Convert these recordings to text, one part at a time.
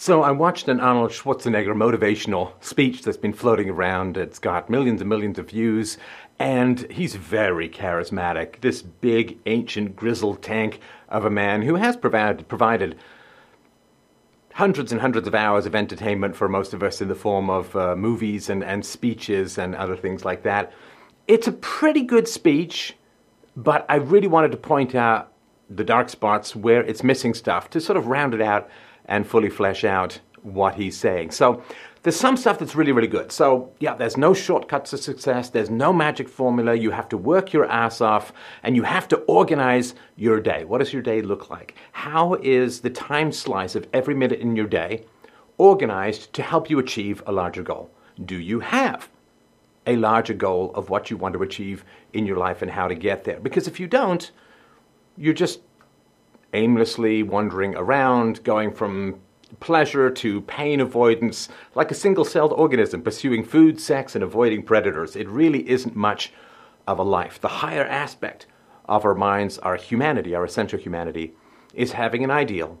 So I watched an Arnold Schwarzenegger motivational speech that's been floating around. It's got millions and millions of views, and he's very charismatic. This big, ancient, grizzled tank of a man who has provided, provided hundreds and hundreds of hours of entertainment for most of us in the form of uh, movies and, and speeches and other things like that. It's a pretty good speech, but I really wanted to point out the dark spots where it's missing stuff to sort of round it out and fully flesh out what he's saying. So there's some stuff that's really, really good. So, yeah, there's no shortcuts to success. There's no magic formula. You have to work your ass off and you have to organize your day. What does your day look like? How is the time slice of every minute in your day organized to help you achieve a larger goal? Do you have a larger goal of what you want to achieve in your life and how to get there? Because if you don't, you're just aimlessly wandering around, going from pleasure to pain avoidance, like a single celled organism pursuing food, sex, and avoiding predators. It really isn't much of a life. The higher aspect of our minds, our humanity, our essential humanity, is having an ideal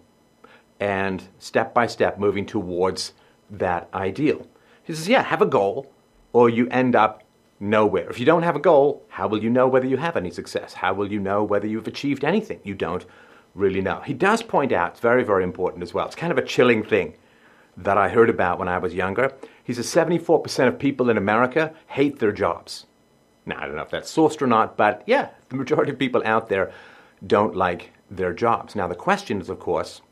and step by step moving towards that ideal. He says, Yeah, have a goal, or you end up nowhere. If you don't have a goal, how will you know whether you have any success? How will you know whether you've achieved anything? You don't really know. He does point out, it's very, very important as well. It's kind of a chilling thing that I heard about when I was younger. He says 74% of people in America hate their jobs. Now, I don't know if that's sourced or not, but yeah, the majority of people out there don't like their jobs. Now, the question is, of course,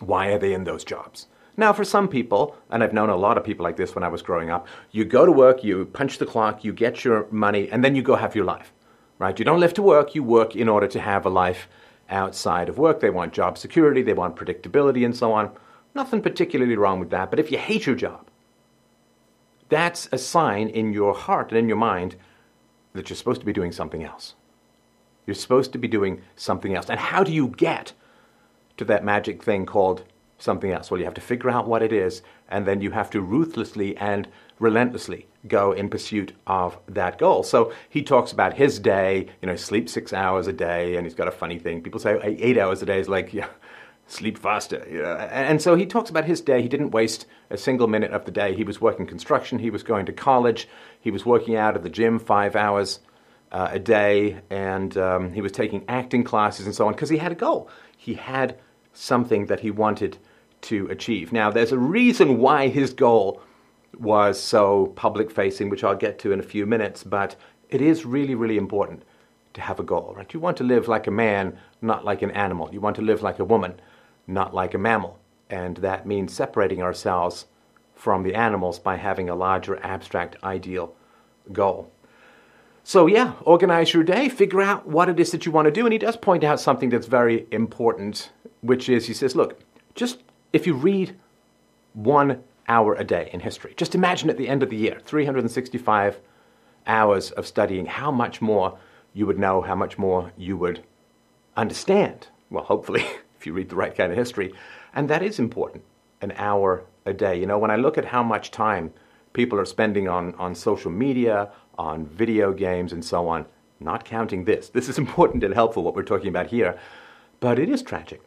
why are they in those jobs? Now, for some people, and I've known a lot of people like this when I was growing up, you go to work, you punch the clock, you get your money, and then you go have your life, right? You don't live to work, you work in order to have a life outside of work. They want job security, they want predictability, and so on. Nothing particularly wrong with that. But if you hate your job, that's a sign in your heart and in your mind that you're supposed to be doing something else. You're supposed to be doing something else. And how do you get to that magic thing called something else? Well, you have to figure out what it is, and then you have to ruthlessly and relentlessly go in pursuit of that goal. So he talks about his day, you know, sleep six hours a day, and he's got a funny thing. People say eight hours a day is like, yeah, sleep faster. Know? And so he talks about his day. He didn't waste a single minute of the day. He was working construction, he was going to college, he was working out at the gym five hours. Uh, a day, and um, he was taking acting classes and so on because he had a goal. He had something that he wanted to achieve. Now, there's a reason why his goal was so public facing, which I'll get to in a few minutes, but it is really, really important to have a goal, right? You want to live like a man, not like an animal. You want to live like a woman, not like a mammal. And that means separating ourselves from the animals by having a larger abstract ideal goal. So, yeah, organize your day, figure out what it is that you want to do. And he does point out something that's very important, which is he says, look, just if you read one hour a day in history. Just imagine at the end of the year, 365 hours of studying, how much more you would know, how much more you would understand. Well, hopefully, if you read the right kind of history. And that is important, an hour a day. You know, when I look at how much time people are spending on, on social media, on video games, and so on, not counting this. This is important and helpful, what we're talking about here. But it is tragic.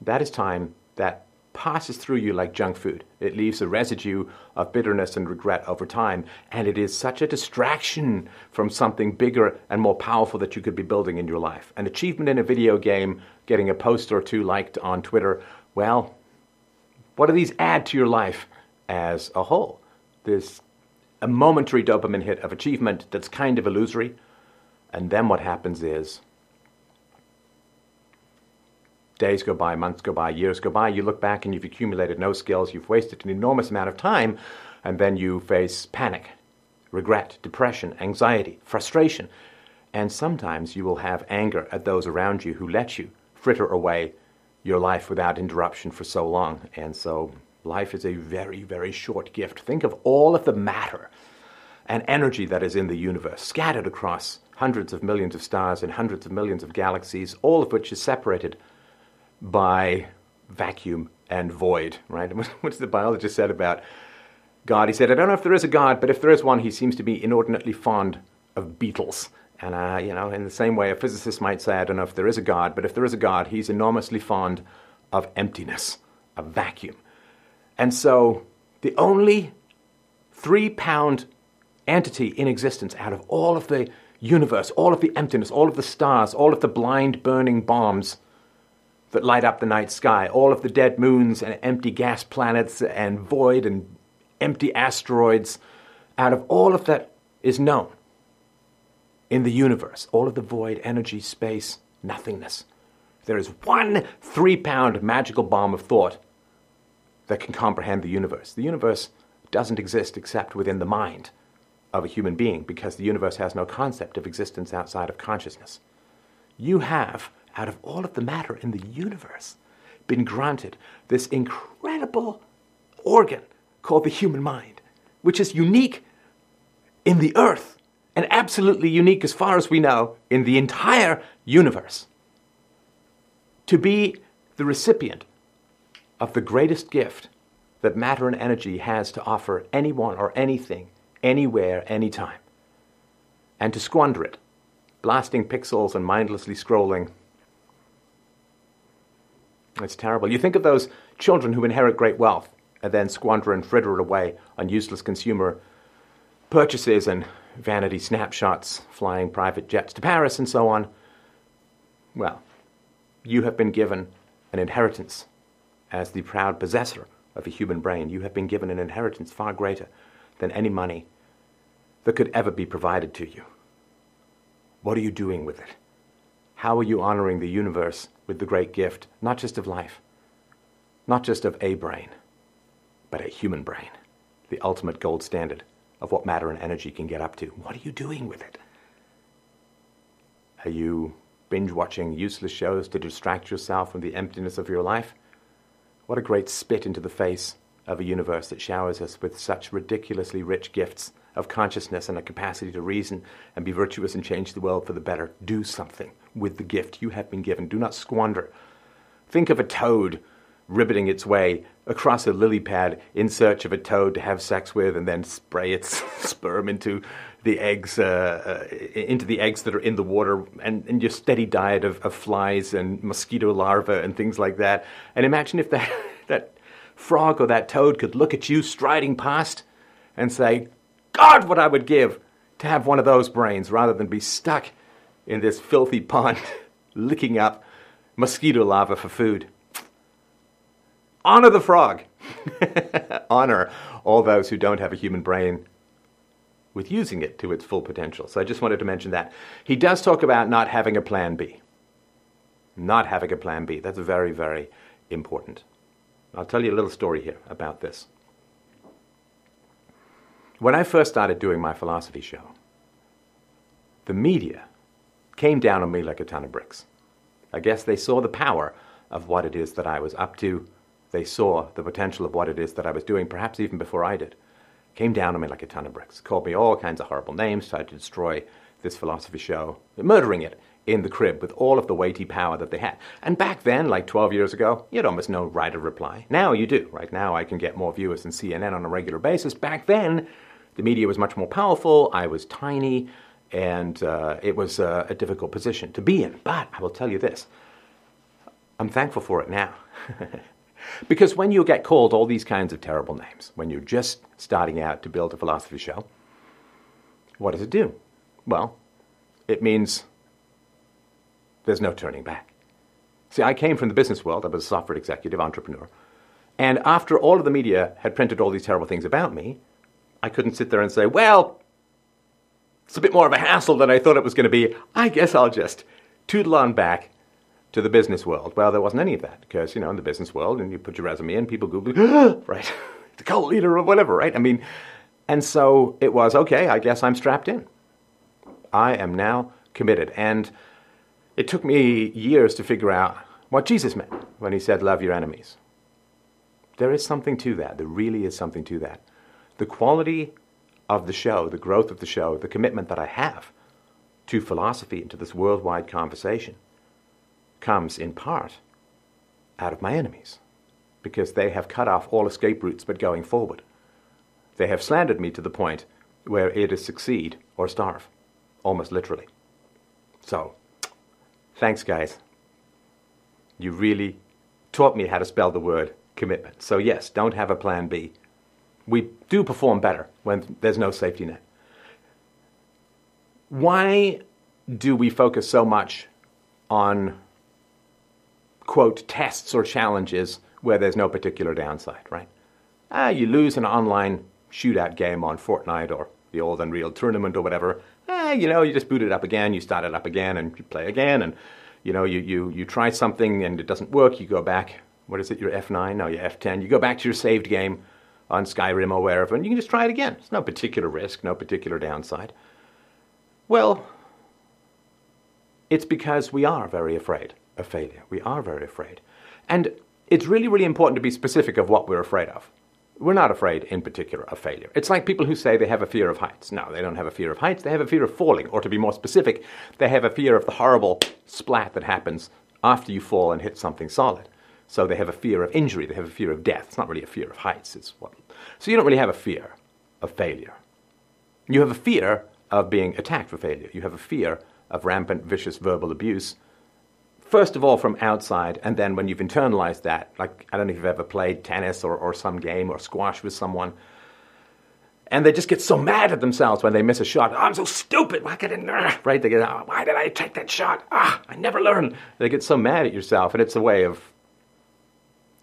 That is time that passes through you like junk food. It leaves a residue of bitterness and regret over time, and it is such a distraction from something bigger and more powerful that you could be building in your life. An achievement in a video game, getting a post or two liked on Twitter, well, what do these add to your life as a whole? There's a momentary dopamine hit of achievement that's kind of illusory, and then what happens is days go by, months go by, years go by, you look back and you've accumulated no skills, you've wasted an enormous amount of time, and then you face panic, regret, depression, anxiety, frustration, and sometimes you will have anger at those around you who let you fritter away your life without interruption for so long. And so life is a very, very short gift. Think of all of the matter and energy that is in the universe, scattered across hundreds of millions of stars and hundreds of millions of galaxies, all of which is separated by vacuum and void, right? What's the biologist said about God? He said, I don't know if there is a God, but if there is one, he seems to be inordinately fond of beetles. And, uh, you know, in the same way, a physicist might say, I don't know if there is a God, but if there is a God, he's enormously fond of emptiness. of vacuum. And so the only three pound entity in existence out of all of the universe, all of the emptiness, all of the stars, all of the blind burning bombs that light up the night sky, all of the dead moons and empty gas planets and void and empty asteroids, out of all of that is known in the universe, all of the void, energy, space, nothingness. There is one three pound magical bomb of thought that can comprehend the universe. The universe doesn't exist except within the mind of a human being because the universe has no concept of existence outside of consciousness. You have, out of all of the matter in the universe, been granted this incredible organ called the human mind, which is unique in the earth and absolutely unique, as far as we know, in the entire universe. To be the recipient of the greatest gift that matter and energy has to offer anyone or anything, anywhere, anytime, and to squander it, blasting pixels and mindlessly scrolling. It's terrible. You think of those children who inherit great wealth and then squander and fritter it away on useless consumer purchases and vanity snapshots, flying private jets to Paris and so on. Well, you have been given an inheritance as the proud possessor of a human brain. You have been given an inheritance far greater than any money that could ever be provided to you. What are you doing with it? How are you honoring the universe with the great gift, not just of life, not just of a brain, but a human brain, the ultimate gold standard of what matter and energy can get up to? What are you doing with it? Are you binge watching useless shows to distract yourself from the emptiness of your life? What a great spit into the face of a universe that showers us with such ridiculously rich gifts of consciousness and a capacity to reason and be virtuous and change the world for the better. Do something with the gift you have been given. Do not squander. Think of a toad ribbiting its way across a lily pad in search of a toad to have sex with and then spray its sperm into the eggs uh, uh, into the eggs that are in the water and, and your steady diet of, of flies and mosquito larvae and things like that. And imagine if that, that frog or that toad could look at you striding past and say, God, what I would give to have one of those brains rather than be stuck in this filthy pond licking up mosquito larvae for food. Honor the frog. Honor all those who don't have a human brain with using it to its full potential. So I just wanted to mention that. He does talk about not having a plan B. Not having a plan B. That's very, very important. I'll tell you a little story here about this. When I first started doing my philosophy show, the media came down on me like a ton of bricks. I guess they saw the power of what it is that I was up to. They saw the potential of what it is that I was doing, perhaps even before I did came down on me like a ton of bricks, called me all kinds of horrible names, tried to destroy this philosophy show, murdering it in the crib with all of the weighty power that they had. And back then, like 12 years ago, you had almost no right of reply. Now you do. Right now, I can get more viewers than CNN on a regular basis. Back then, the media was much more powerful. I was tiny, and uh, it was uh, a difficult position to be in. But I will tell you this I'm thankful for it now. Because when you get called all these kinds of terrible names, when you're just starting out to build a philosophy show, what does it do? Well, it means there's no turning back. See, I came from the business world, I was a software executive, entrepreneur, and after all of the media had printed all these terrible things about me, I couldn't sit there and say, well, it's a bit more of a hassle than I thought it was going to be. I guess I'll just tootle on back to the business world. Well, there wasn't any of that because, you know, in the business world, and you put your resume in, people Google, right? the cult leader or whatever, right? I mean, and so it was, okay, I guess I'm strapped in. I am now committed. And it took me years to figure out what Jesus meant when he said, love your enemies. There is something to that. There really is something to that. The quality of the show, the growth of the show, the commitment that I have to philosophy and to this worldwide conversation comes in part out of my enemies, because they have cut off all escape routes but going forward. They have slandered me to the point where it is succeed or starve, almost literally. So, thanks, guys. You really taught me how to spell the word commitment. So, yes, don't have a plan B. We do perform better when there's no safety net. Why do we focus so much on, quote, tests or challenges where there's no particular downside, right? Ah, you lose an online shootout game on Fortnite or the old Unreal tournament or whatever. Ah, you know, you just boot it up again, you start it up again, and you play again, and you know, you, you, you try something and it doesn't work, you go back, what is it, your F9? No, your F10. You go back to your saved game on Skyrim or wherever, and you can just try it again. It's no particular risk, no particular downside. Well, it's because we are very afraid of failure. We are very afraid. And it's really, really important to be specific of what we're afraid of. We're not afraid, in particular, of failure. It's like people who say they have a fear of heights. No, they don't have a fear of heights, they have a fear of falling. Or to be more specific, they have a fear of the horrible splat that happens after you fall and hit something solid. So they have a fear of injury, they have a fear of death. It's not really a fear of heights. It's what. So you don't really have a fear of failure. You have a fear of being attacked for failure. You have a fear of rampant, vicious verbal abuse. First of all, from outside, and then when you've internalized that, like I don't know if you've ever played tennis or, or some game or squash with someone, and they just get so mad at themselves when they miss a shot. Oh, I'm so stupid. Why did I, right? They get, oh, why did I take that shot? Ah, I never learn. They get so mad at yourself, and it's a way of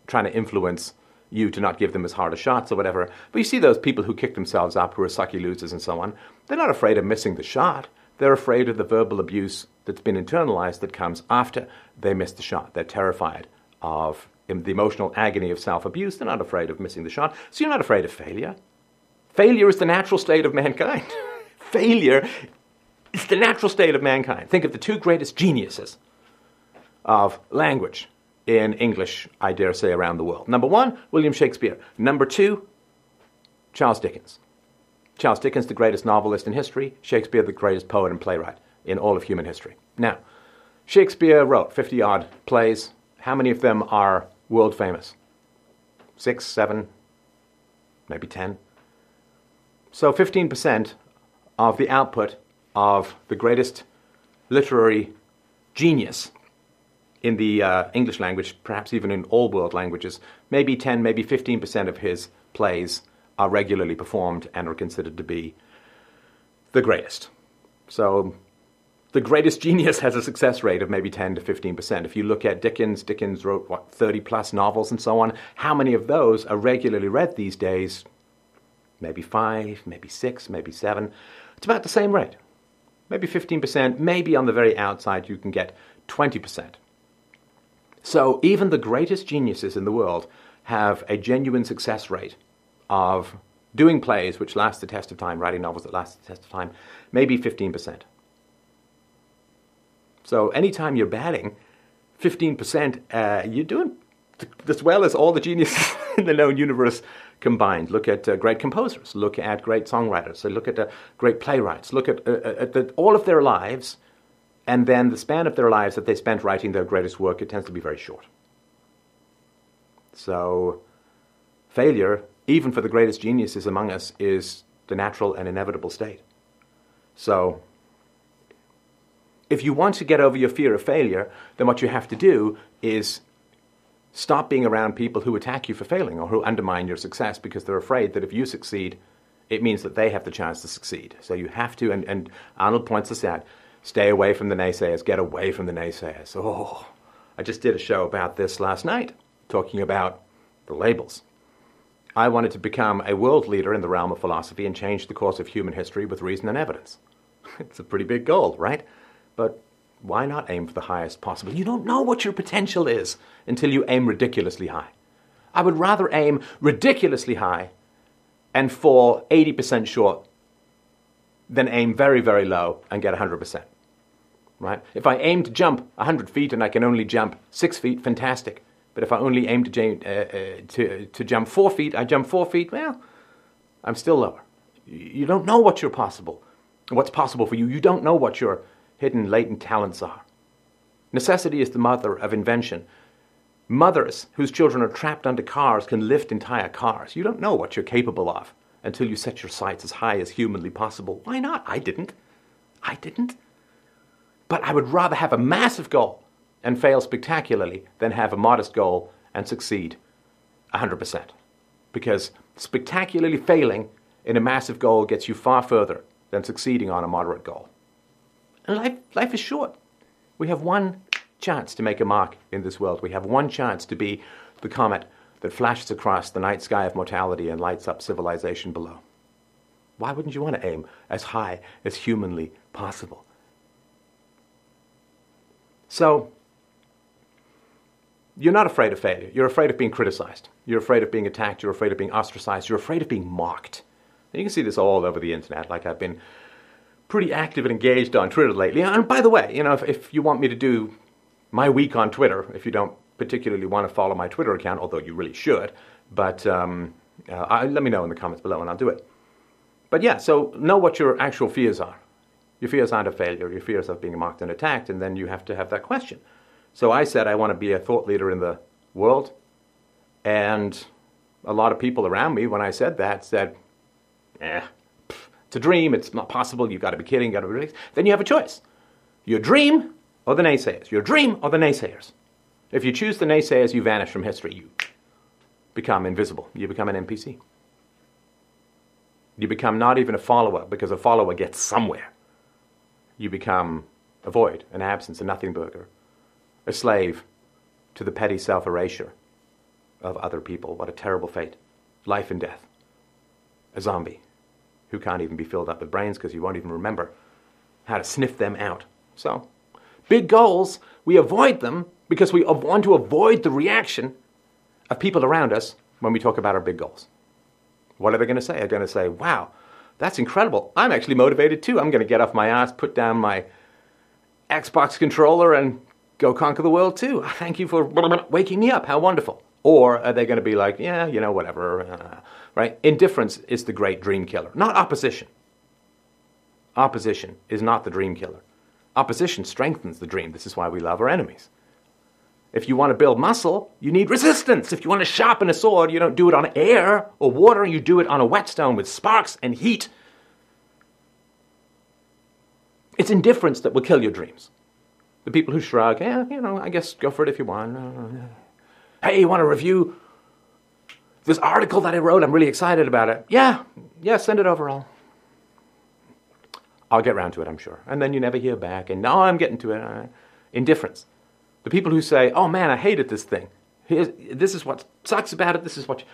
trying to influence you to not give them as hard a shots or whatever. But you see those people who kick themselves up, who are sucky losers and so on, they're not afraid of missing the shot. They're afraid of the verbal abuse that's been internalized that comes after they miss the shot. They're terrified of the emotional agony of self abuse. They're not afraid of missing the shot. So you're not afraid of failure. Failure is the natural state of mankind. failure is the natural state of mankind. Think of the two greatest geniuses of language in English, I dare say, around the world. Number one, William Shakespeare. Number two, Charles Dickens. Charles Dickens, the greatest novelist in history, Shakespeare, the greatest poet and playwright in all of human history. Now, Shakespeare wrote 50 odd plays. How many of them are world famous? Six, seven, maybe 10. So 15% of the output of the greatest literary genius in the uh, English language, perhaps even in all world languages, maybe 10, maybe 15% of his plays are regularly performed and are considered to be the greatest. So the greatest genius has a success rate of maybe 10 to 15%. If you look at Dickens, Dickens wrote, what, 30 plus novels and so on. How many of those are regularly read these days? Maybe five, maybe six, maybe seven. It's about the same rate. Maybe 15%, maybe on the very outside you can get 20%. So even the greatest geniuses in the world have a genuine success rate of doing plays which last the test of time, writing novels that last the test of time, maybe 15%. So anytime you're batting 15%, uh, you're doing as well as all the geniuses in the known universe combined. Look at uh, great composers, look at great songwriters, so look at uh, great playwrights, look at, uh, uh, at the, all of their lives and then the span of their lives that they spent writing their greatest work, it tends to be very short. So, failure, even for the greatest geniuses among us, is the natural and inevitable state. So, if you want to get over your fear of failure, then what you have to do is stop being around people who attack you for failing or who undermine your success because they're afraid that if you succeed, it means that they have the chance to succeed. So you have to, and, and Arnold points this out, Stay away from the naysayers. Get away from the naysayers. Oh, I just did a show about this last night, talking about the labels. I wanted to become a world leader in the realm of philosophy and change the course of human history with reason and evidence. It's a pretty big goal, right? But why not aim for the highest possible? You don't know what your potential is until you aim ridiculously high. I would rather aim ridiculously high and fall 80% short than aim very, very low and get 100% right? If I aim to jump 100 feet and I can only jump 6 feet, fantastic. But if I only aim to, uh, uh, to, to jump 4 feet, I jump 4 feet, well, I'm still lower. You don't know what you're possible, what's possible for you. You don't know what your hidden, latent talents are. Necessity is the mother of invention. Mothers whose children are trapped under cars can lift entire cars. You don't know what you're capable of until you set your sights as high as humanly possible. Why not? I didn't. I didn't. But I would rather have a massive goal and fail spectacularly than have a modest goal and succeed 100%. Because spectacularly failing in a massive goal gets you far further than succeeding on a moderate goal. And life, life is short. We have one chance to make a mark in this world. We have one chance to be the comet that flashes across the night sky of mortality and lights up civilization below. Why wouldn't you want to aim as high as humanly possible? So, you're not afraid of failure. You're afraid of being criticized. You're afraid of being attacked. You're afraid of being ostracized. You're afraid of being mocked. And you can see this all over the internet. Like I've been pretty active and engaged on Twitter lately. And by the way, you know, if, if you want me to do my week on Twitter, if you don't particularly want to follow my Twitter account, although you really should, but um, uh, I, let me know in the comments below and I'll do it. But yeah, so know what your actual fears are. Your fears aren't a failure, your fears of being mocked and attacked, and then you have to have that question. So I said I want to be a thought leader in the world, and a lot of people around me, when I said that, said, eh, it's a dream, it's not possible, you've got to be kidding, you've got to be Then you have a choice. Your dream or the naysayers. Your dream or the naysayers. If you choose the naysayers, you vanish from history. You become invisible. You become an NPC. You become not even a follower because a follower gets somewhere. You become a void, an absence, a nothing burger, a slave to the petty self erasure of other people. What a terrible fate. Life and death. A zombie who can't even be filled up with brains because you won't even remember how to sniff them out. So, big goals, we avoid them because we want to avoid the reaction of people around us when we talk about our big goals. What are they going to say? They're going to say, wow, that's incredible. I'm actually motivated too. I'm going to get off my ass, put down my Xbox controller, and go conquer the world too. Thank you for waking me up. How wonderful. Or are they going to be like, yeah, you know, whatever, uh, right? Indifference is the great dream killer, not opposition. Opposition is not the dream killer. Opposition strengthens the dream. This is why we love our enemies. If you want to build muscle, you need resistance. If you want to sharpen a sword, you don't do it on air or water, you do it on a whetstone with sparks and heat. It's indifference that will kill your dreams. The people who shrug, yeah, you know, I guess go for it if you want. Hey, you want to review this article that I wrote? I'm really excited about it. Yeah, yeah, send it over. I'll, I'll get round to it, I'm sure. And then you never hear back. And now I'm getting to it. Uh, indifference. The people who say, oh man, I hated this thing. Here's, this is what sucks about it. This is what. You,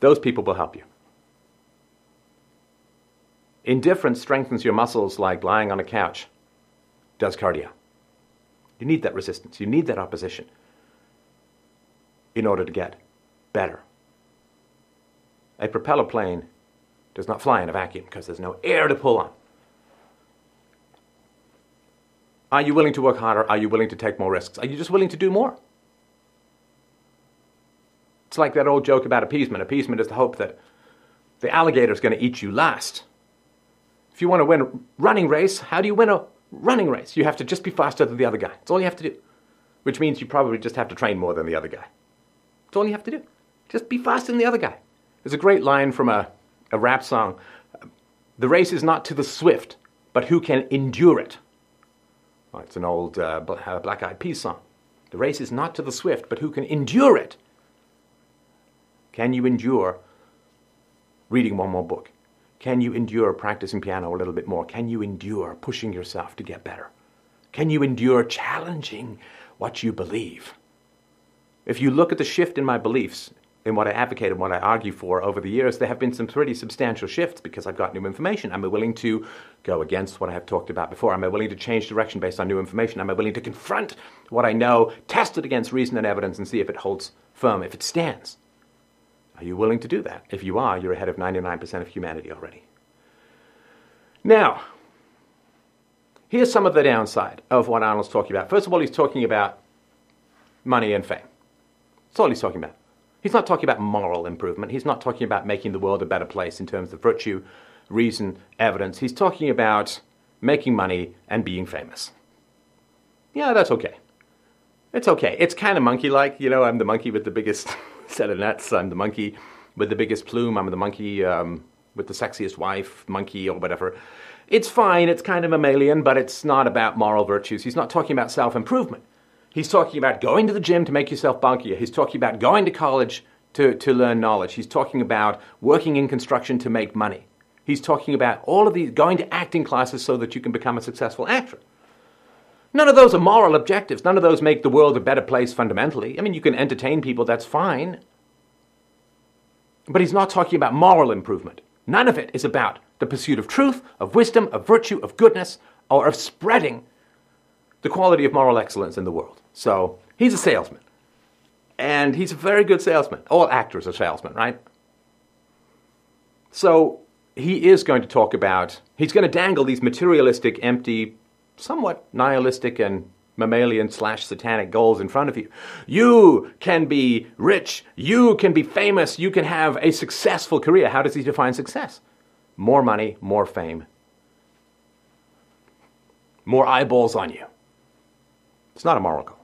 those people will help you. Indifference strengthens your muscles like lying on a couch does cardio. You need that resistance. You need that opposition in order to get better. A propeller plane does not fly in a vacuum because there's no air to pull on. Are you willing to work harder? Are you willing to take more risks? Are you just willing to do more? It's like that old joke about appeasement. Appeasement is the hope that the alligator is going to eat you last. If you want to win a running race, how do you win a running race? You have to just be faster than the other guy. That's all you have to do. Which means you probably just have to train more than the other guy. That's all you have to do. Just be faster than the other guy. There's a great line from a, a rap song The race is not to the swift, but who can endure it. It's an old uh, uh, Black Eyed Peas song. The race is not to the swift, but who can endure it? Can you endure reading one more book? Can you endure practicing piano a little bit more? Can you endure pushing yourself to get better? Can you endure challenging what you believe? If you look at the shift in my beliefs, in what I advocate and what I argue for over the years, there have been some pretty substantial shifts because I've got new information. Am I willing to go against what I have talked about before? Am I willing to change direction based on new information? Am I willing to confront what I know, test it against reason and evidence, and see if it holds firm, if it stands? Are you willing to do that? If you are, you're ahead of 99% of humanity already. Now, here's some of the downside of what Arnold's talking about. First of all, he's talking about money and fame. That's all he's talking about. He's not talking about moral improvement. He's not talking about making the world a better place in terms of virtue, reason, evidence. He's talking about making money and being famous. Yeah, that's okay. It's okay. It's kind of monkey like. You know, I'm the monkey with the biggest set of nuts. I'm the monkey with the biggest plume. I'm the monkey um, with the sexiest wife, monkey, or whatever. It's fine. It's kind of mammalian, but it's not about moral virtues. He's not talking about self improvement. He's talking about going to the gym to make yourself bulkier. He's talking about going to college to, to learn knowledge. He's talking about working in construction to make money. He's talking about all of these, going to acting classes so that you can become a successful actor. None of those are moral objectives. None of those make the world a better place fundamentally. I mean, you can entertain people, that's fine. But he's not talking about moral improvement. None of it is about the pursuit of truth, of wisdom, of virtue, of goodness, or of spreading the quality of moral excellence in the world. So he's a salesman. And he's a very good salesman. All actors are salesmen, right? So he is going to talk about, he's going to dangle these materialistic, empty, somewhat nihilistic and mammalian slash satanic goals in front of you. You can be rich. You can be famous. You can have a successful career. How does he define success? More money, more fame, more eyeballs on you. It's not a moral.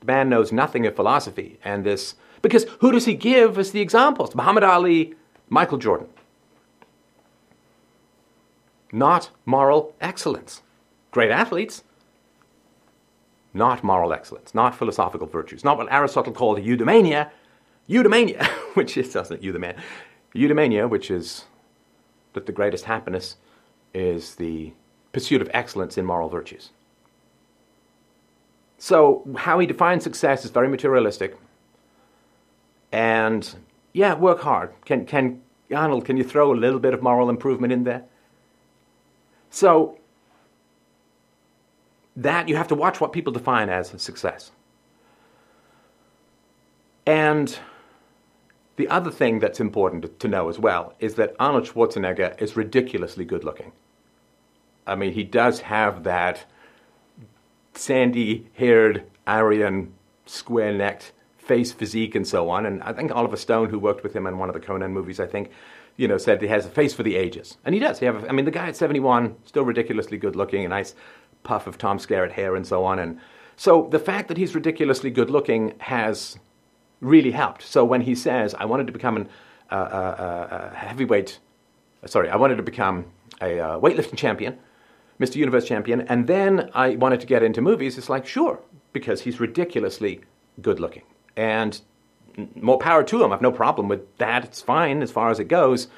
The man knows nothing of philosophy and this, because who does he give as the examples? Muhammad Ali, Michael Jordan. Not moral excellence. Great athletes, not moral excellence, not philosophical virtues, not what Aristotle called eudaimonia, eudaimonia, which is doesn't eudaimonia, eudaimonia, which is that the greatest happiness is the pursuit of excellence in moral virtues. So, how he defines success is very materialistic. And yeah, work hard. Can, can Arnold, can you throw a little bit of moral improvement in there? So, that you have to watch what people define as success. And the other thing that's important to know as well is that Arnold Schwarzenegger is ridiculously good looking. I mean, he does have that sandy haired, Aryan, square necked face physique and so on. And I think Oliver Stone, who worked with him in one of the Conan movies, I think, you know, said he has a face for the ages. And he does. He have, I mean, the guy at 71, still ridiculously good looking, a nice puff of Tom Skerritt hair and so on. And so the fact that he's ridiculously good looking has really helped. So when he says, I wanted to become a uh, uh, uh, heavyweight, sorry, I wanted to become a uh, weightlifting champion, Mr. Universe champion, and then I wanted to get into movies, it's like, sure, because he's ridiculously good looking. And more power to him. I've no problem with that. It's fine as far as it goes.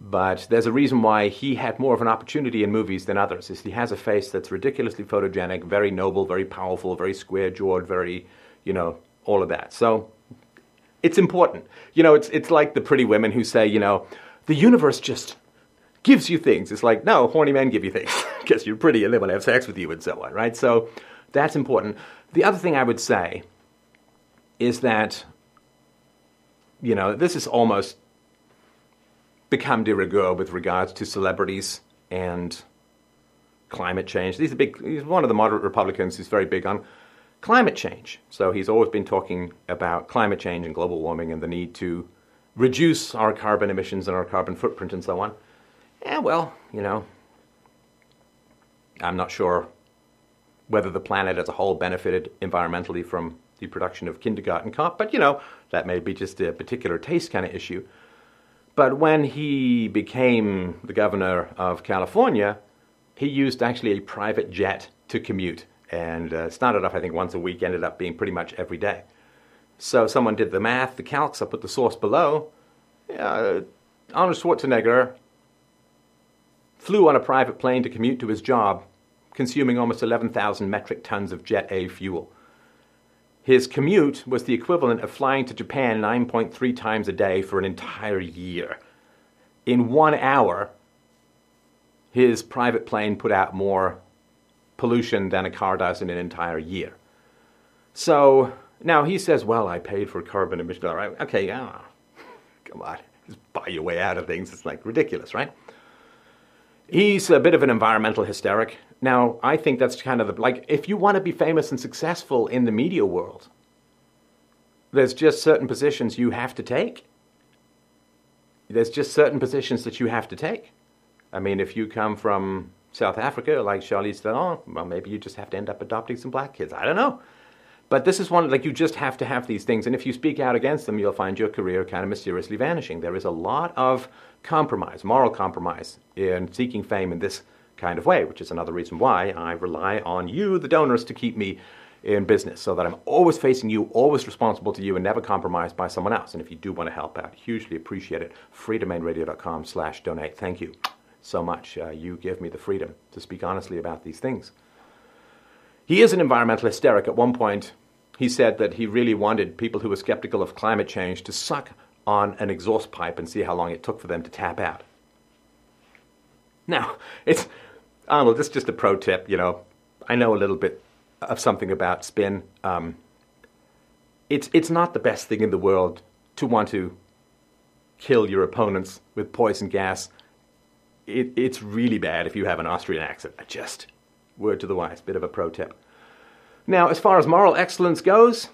But there's a reason why he had more of an opportunity in movies than others. Is he has a face that's ridiculously photogenic, very noble, very powerful, very square-jawed, very, you know, all of that. So it's important. You know, it's it's like the pretty women who say, you know, the universe just gives you things. It's like, no, horny men give you things because you're pretty and they want to have sex with you and so on, right? So that's important. The other thing I would say is that, you know, this is almost become de rigueur with regards to celebrities and climate change. He's a big. He's one of the moderate Republicans who's very big on climate change. So he's always been talking about climate change and global warming and the need to reduce our carbon emissions and our carbon footprint and so on. And well, you know, I'm not sure whether the planet as a whole benefited environmentally from the production of kindergarten cop, but you know, that may be just a particular taste kind of issue. But when he became the governor of California, he used actually a private jet to commute and uh, started off, I think, once a week, ended up being pretty much every day. So someone did the math, the calcs, I put the source below. Uh, Arnold Schwarzenegger flew on a private plane to commute to his job, consuming almost 11,000 metric tons of Jet A fuel. His commute was the equivalent of flying to Japan 9.3 times a day for an entire year. In one hour, his private plane put out more pollution than a car does in an entire year. So now he says, well, I paid for carbon emissions. All right, okay, yeah. come on, just buy your way out of things. It's like ridiculous, right? He's a bit of an environmental hysteric. Now, I think that's kind of the, like, if you want to be famous and successful in the media world, there's just certain positions you have to take. There's just certain positions that you have to take. I mean, if you come from South Africa, like Charlize Theron, well, maybe you just have to end up adopting some black kids. I don't know. But this is one, like, you just have to have these things. And if you speak out against them, you'll find your career kind of mysteriously vanishing. There is a lot of compromise, moral compromise, in seeking fame in this kind of way, which is another reason why I rely on you, the donors, to keep me in business so that I'm always facing you, always responsible to you, and never compromised by someone else. And if you do want to help out, hugely appreciate it. freedomainradio.com slash donate. Thank you so much. Uh, you give me the freedom to speak honestly about these things. He is an environmental hysteric. At one point, he said that he really wanted people who were skeptical of climate change to suck on an exhaust pipe and see how long it took for them to tap out. Now, it's, Arnold, this is just a pro tip, you know. I know a little bit of something about spin. Um, it's, it's not the best thing in the world to want to kill your opponents with poison gas. It, it's really bad if you have an Austrian accent. I just word to the wise, bit of a pro tip. Now, as far as moral excellence goes,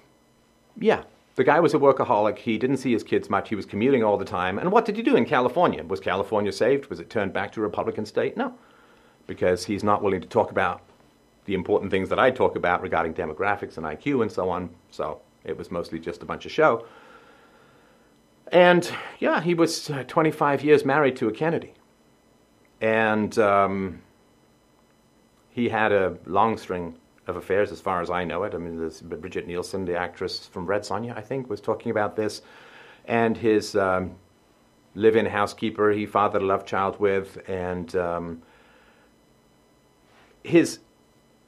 yeah, the guy was a workaholic. He didn't see his kids much. He was commuting all the time. And what did he do in California? Was California saved? Was it turned back to a Republican state? No, because he's not willing to talk about the important things that I talk about regarding demographics and IQ and so on. So it was mostly just a bunch of show. And yeah, he was uh, 25 years married to a Kennedy. And um, he had a long string of affairs, as far as I know it. I mean, this Brigitte Nielsen, the actress from Red Sonja, I think, was talking about this. And his um, live in housekeeper he fathered a love child with. And um, his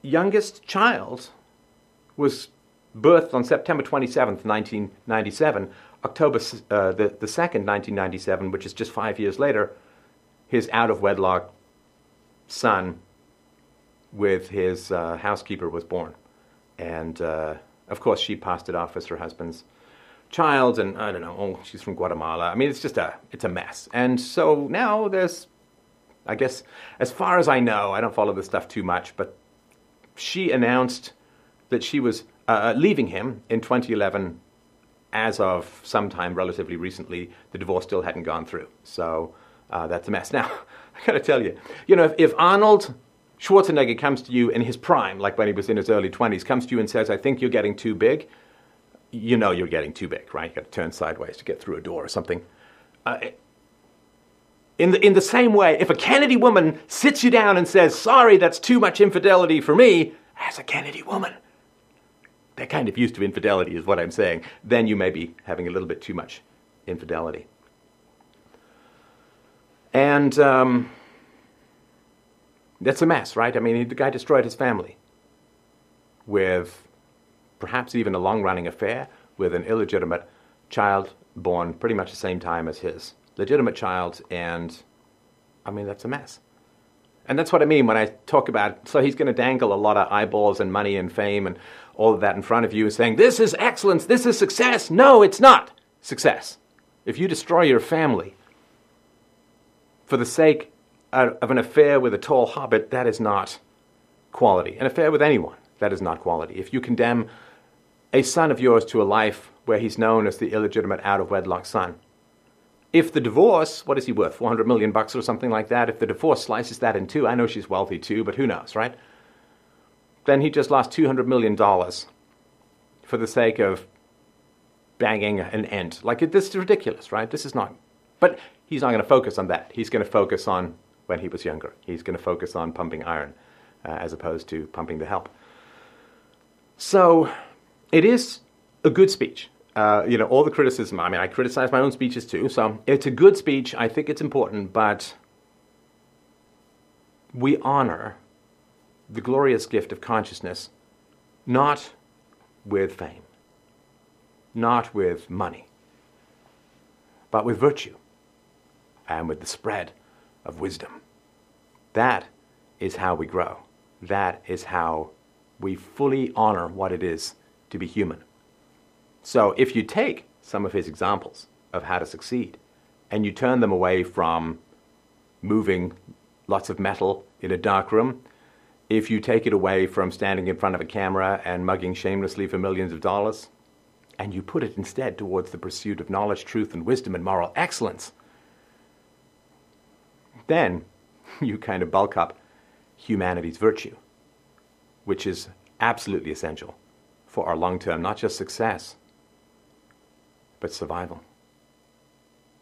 youngest child was birthed on September 27th, 1997. October uh, the, the 2nd, 1997, which is just five years later, his out of wedlock son with his uh, housekeeper was born. And uh, of course, she passed it off as her husband's child, and I don't know, oh, she's from Guatemala. I mean, it's just a, it's a mess. And so now there's, I guess, as far as I know, I don't follow this stuff too much, but she announced that she was uh, leaving him in 2011 as of sometime relatively recently. The divorce still hadn't gone through. So uh, that's a mess. Now, I gotta tell you, you know, if, if Arnold Schwarzenegger comes to you in his prime, like when he was in his early 20s, comes to you and says, I think you're getting too big, you know you're getting too big, right? You gotta turn sideways to get through a door or something. Uh, in the, in the same way, if a Kennedy woman sits you down and says, Sorry, that's too much infidelity for me, as a Kennedy woman, they're kind of used to infidelity, is what I'm saying, then you may be having a little bit too much infidelity. And um, that's a mess, right? I mean, the guy destroyed his family with perhaps even a long running affair with an illegitimate child born pretty much the same time as his legitimate child, and I mean, that's a mess. And that's what I mean when I talk about, so he's going to dangle a lot of eyeballs and money and fame and all of that in front of you, saying, This is excellence, this is success. No, it's not success. If you destroy your family for the sake of an affair with a tall hobbit, that is not quality. An affair with anyone, that is not quality. If you condemn a son of yours to a life where he's known as the illegitimate out of wedlock son, if the divorce, what is he worth? 400 million bucks or something like that. If the divorce slices that in two, I know she's wealthy too, but who knows, right? Then he just lost 200 million dollars for the sake of banging an end. Like this is ridiculous, right? This is not. But he's not going to focus on that. He's going to focus on when he was younger. He's going to focus on pumping iron uh, as opposed to pumping the help. So it is a good speech uh, you know, all the criticism. I mean, I criticize my own speeches too, so it's a good speech. I think it's important, but we honor the glorious gift of consciousness not with fame, not with money, but with virtue and with the spread of wisdom. That is how we grow. That is how we fully honor what it is to be human. So if you take some of his examples of how to succeed and you turn them away from moving lots of metal in a dark room, if you take it away from standing in front of a camera and mugging shamelessly for millions of dollars, and you put it instead towards the pursuit of knowledge, truth, and wisdom and moral excellence, then you kind of bulk up humanity's virtue, which is absolutely essential for our long term, not just success, but survival.